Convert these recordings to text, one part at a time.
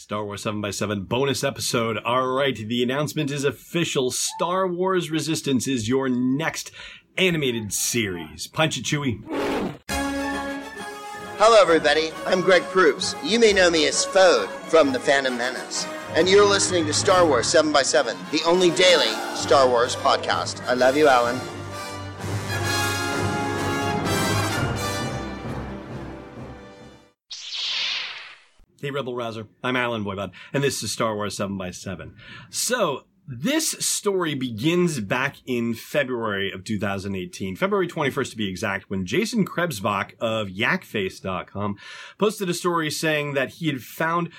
Star Wars 7x7 bonus episode. All right, the announcement is official. Star Wars Resistance is your next animated series. Punch it, Chewie. Hello, everybody. I'm Greg Proops. You may know me as Fode from The Phantom Menace. And you're listening to Star Wars 7x7, the only daily Star Wars podcast. I love you, Allen. Hey, Rebel Rouser. I'm Allen Voivod, and this is Star Wars 7x7. So, this story begins back in February of 2018, February 21st to be exact, when Jason Krebsbach of yakface.com posted a story saying that he had found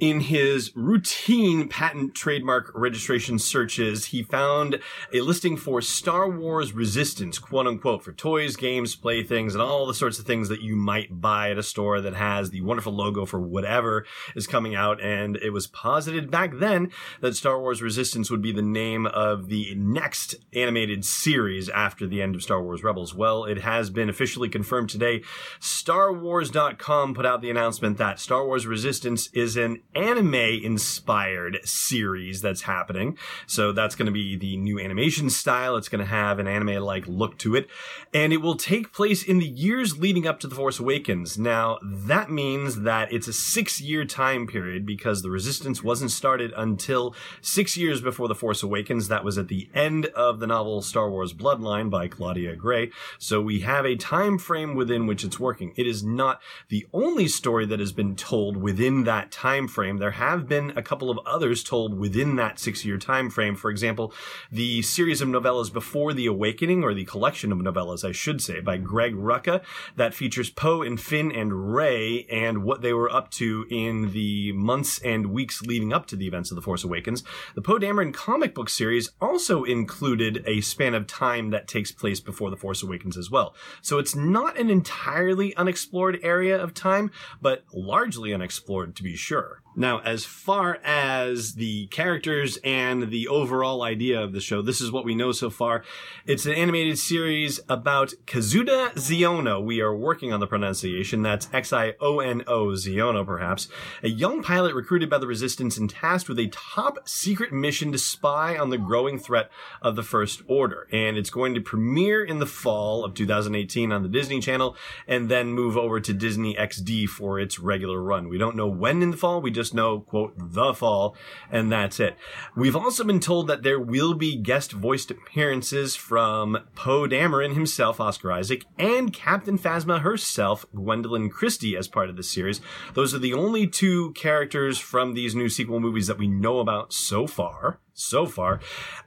in his routine patent trademark registration searches, he found a listing for Star Wars Resistance, quote unquote, for toys, games, playthings, and all the sorts of things that you might buy at a store that has the wonderful logo for whatever is coming out. And it was posited back then that Star Wars Resistance would be the name of the next animated series after the end of Star Wars Rebels. Well, it has been officially confirmed today. StarWars.com put out the announcement that Star Wars Resistance is an anime inspired series that's happening. So that's going to be the new animation style. It's going to have an anime like look to it. And it will take place in the years leading up to The Force Awakens. Now, that means that it's a six year time period because the Resistance wasn't started until six years before The Force Awakens. That was at the end of the novel Star Wars Bloodline by Claudia Gray. So we have a time frame within which it's working. It is not the only story that has been told within that time frame. There have been a couple of others told within that six year time frame. For example, the series of novellas Before the Awakening, or the collection of novellas, I should say, by Greg Rucka that features Poe and Finn and Rey and what they were up to in the months and weeks leading up to the events of The Force Awakens. The Poe Dameron comic book series also included a span of time that takes place before The Force Awakens as well. So it's not an entirely unexplored area of time, but largely unexplored to be sure. Now, as far as the characters and the overall idea of the show, this is what we know so far. It's an animated series about Kazuda Xiono. We are working on the pronunciation. That's X-I-O-N-O, Xiono perhaps. A young pilot recruited by the Resistance and tasked with a top secret mission to spy on the growing threat of the First Order. And it's going to premiere in the fall of 2018 on the Disney Channel and then move over to Disney XD for its regular run. We don't know when in the fall. We just just know, quote, the fall, and that's it. We've also been told that there will be guest voiced appearances from Poe Dameron himself, Oscar Isaac, and Captain Phasma herself, Gwendoline Christie, as part of the series. Those are the only two characters from these new sequel movies that we know about so far so far.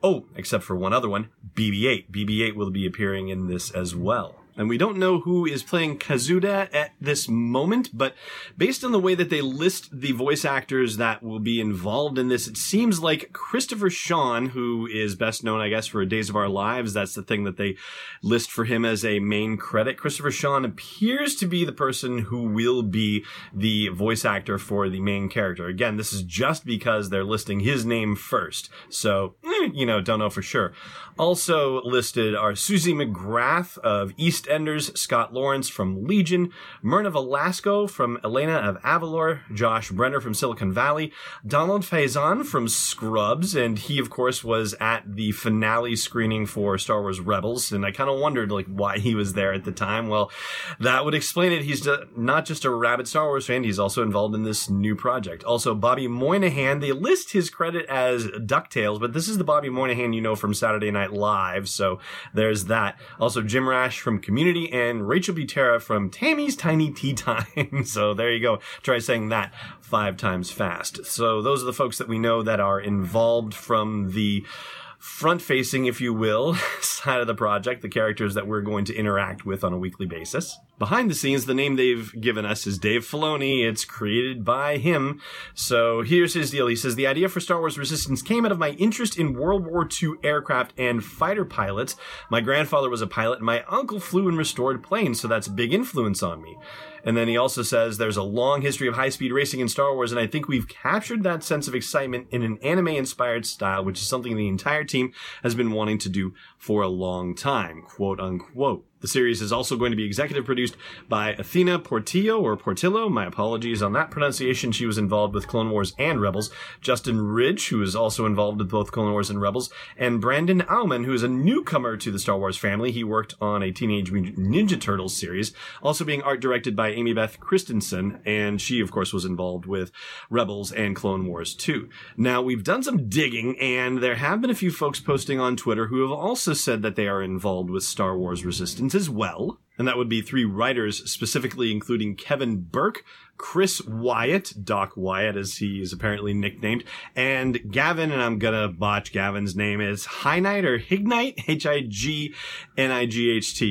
Oh, except for one other one, BB-8. BB-8 will be appearing in this as well. And we don't know who is playing Kazuda at this moment, but based on the way that they list the voice actors that will be involved in this, it seems like Christopher Sean, who is best known, I guess, for Days of Our Lives, that's the thing that they list for him as a main credit. Christopher Sean appears to be the person who will be the voice actor for the main character. Again, this is just because they're listing his name first. So, eh, you know, don't know for sure. Also listed are Suzie McGrath of EastEnders, Scott Lawrence from Legion, Myrna Velasco from Elena of Avalor, Josh Brenner from Silicon Valley, Donald Faison from Scrubs, and he of course was at the finale screening for Star Wars Rebels, and I kind of wondered like why he was there at the time. Well, that would explain it. He's not just a rabid Star Wars fan; he's also involved in this new project. Also, Bobby Moynihan. They list his credit as Ducktales, but this is the Bobby Moynihan you know from Saturday Night Live. So there's that. Also Jim Rash from Community and Rachel Butera from Tammy's Tiny Tea Time. so there you go. Try saying that five times fast. So those are the folks that we know that are involved from the front facing, if you will, side of the project, the characters that we're going to interact with on a weekly basis. Behind the scenes, the name they've given us is Dave Filoni. It's created by him. So here's his deal. He says, the idea for Star Wars Resistance came out of my interest in World War II aircraft and fighter pilots. My grandfather was a pilot and my uncle flew and restored planes, so that's a big influence on me. And then he also says there's a long history of high speed racing in Star Wars, and I think we've captured that sense of excitement in an anime inspired style, which is something the entire team has been wanting to do for a long time, quote unquote. The series is also going to be executive produced by Athena Portillo or Portillo. My apologies on that pronunciation. She was involved with Clone Wars and Rebels. Justin Ridge, who is also involved with both Clone Wars and Rebels, and Brandon Auman, who is a newcomer to the Star Wars family. He worked on a Teenage Ninja Turtles series, also being art directed by Amy Beth Christensen, and she, of course, was involved with Rebels and Clone Wars too. Now, we've done some digging, and there have been a few folks posting on Twitter who have also said that they are involved with Star Wars Resistance as well. And that would be three writers, specifically including Kevin Burke, Chris Wyatt, Doc Wyatt as he is apparently nicknamed, and Gavin, and I'm gonna botch Gavin's name, is Hignite or Hignite, H-I-G-N-I-G-H-T.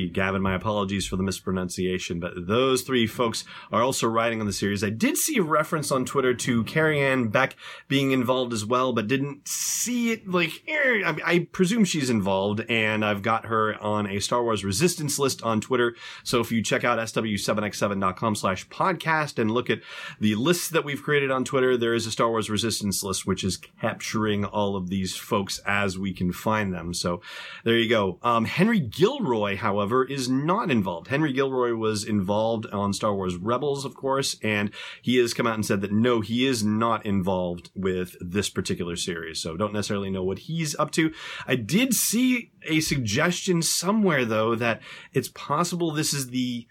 Gavin, my apologies for the mispronunciation, but those three folks are also writing on the series. I did see a reference on Twitter to Carrie Ann Beck being involved as well, but didn't see it like, eh, I, I presume she's involved, and I've got her on a Star Wars Resistance list on Twitter. So if you check out sw7x7.com slash podcast and look at the lists that we've created on Twitter, there is a Star Wars Resistance list, which is capturing all of these folks as we can find them. So there you go. Um, Henry Gilroy, however, is not involved. Henry Gilroy was involved on Star Wars Rebels, of course, and he has come out and said that no, he is not involved with this particular series. So don't necessarily know what he's up to. I did see a suggestion somewhere though that it's possible this is the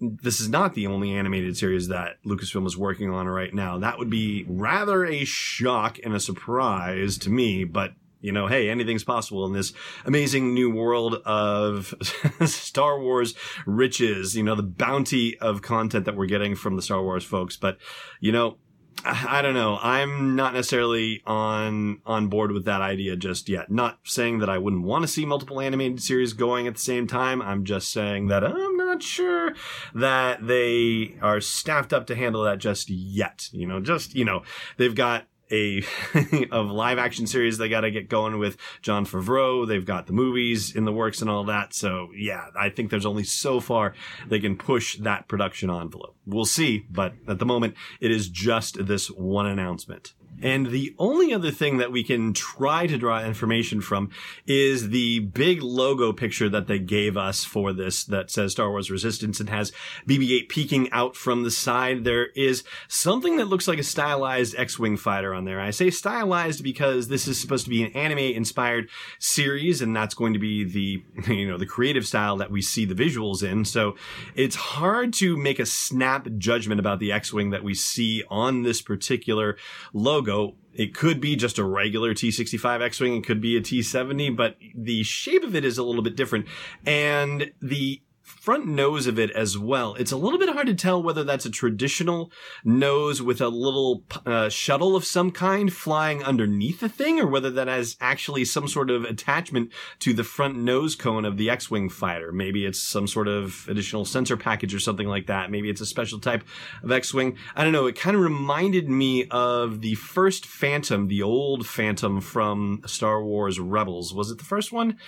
this is not the only animated series that Lucasfilm is working on right now. That would be rather a shock and a surprise to me, but you know, hey, anything's possible in this amazing new world of Star Wars riches, you know, the bounty of content that we're getting from the Star Wars folks. But, you know, I don't know. I'm not necessarily on on board with that idea just yet. Not saying that I wouldn't want to see multiple animated series going at the same time. I'm just saying that I'm not sure that they are staffed up to handle that just yet. You know, just you know, they've got a of live action series they got to get going with Jon Favreau. They've got the movies in the works and all that. So yeah, I think there's only so far they can push that production envelope. We'll see, but at the moment it is just this one announcement. And the only other thing that we can try to draw information from is the big logo picture that they gave us for this that says Star Wars Resistance and has BB-8 peeking out from the side. There is something that looks like a stylized X-Wing fighter on there. I say stylized because this is supposed to be an anime inspired series and that's going to be the, you know, the creative style that we see the visuals in. So it's hard to make a snap judgment about the X-Wing that we see on this particular logo logo. It could be just a regular T65 X-Wing. It could be a T70, but the shape of it is a little bit different. And the front nose of it as well. It's a little bit hard to tell whether that's a traditional nose with a little uh, shuttle of some kind flying underneath the thing, or whether that has actually some sort of attachment to the front nose cone of the X-wing fighter. Maybe it's some sort of additional sensor package or something like that. Maybe it's a special type of X-wing. I don't know. It kind of reminded me of the first Phantom, the old Phantom from Star Wars Rebels. Was it the first one?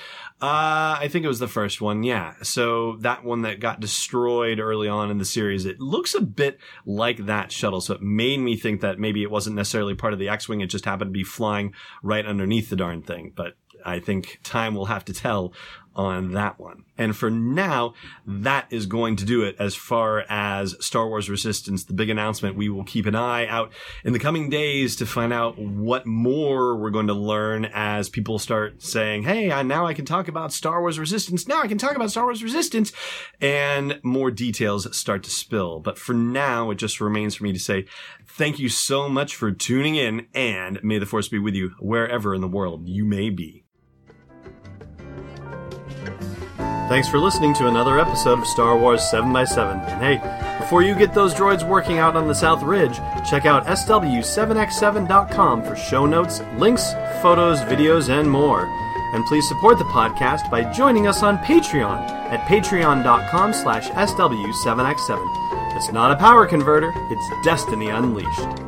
Uh, I think it was the first one. Yeah. So that one that got destroyed early on in the series, it looks a bit like that shuttle. So it made me think that maybe it wasn't necessarily part of the X-Wing. It just happened to be flying right underneath the darn thing. But I think time will have to tell on that one. And for now, that is going to do it as far as Star Wars Resistance, the big announcement. We will keep an eye out in the coming days to find out what more we're going to learn as people start saying, Hey, I, now I can talk about Star Wars Resistance. Now I can talk about Star Wars Resistance and more details start to spill. But for now, it just remains for me to say thank you so much for tuning in and may the force be with you wherever in the world you may be. Thanks for listening to another episode of Star Wars 7x7. And hey, before you get those droids working out on the South Ridge, check out SW7x7.com for show notes, links, photos, videos, and more. And please support the podcast by joining us on Patreon at patreon.com slash SW7x7. It's not a power converter, it's destiny unleashed.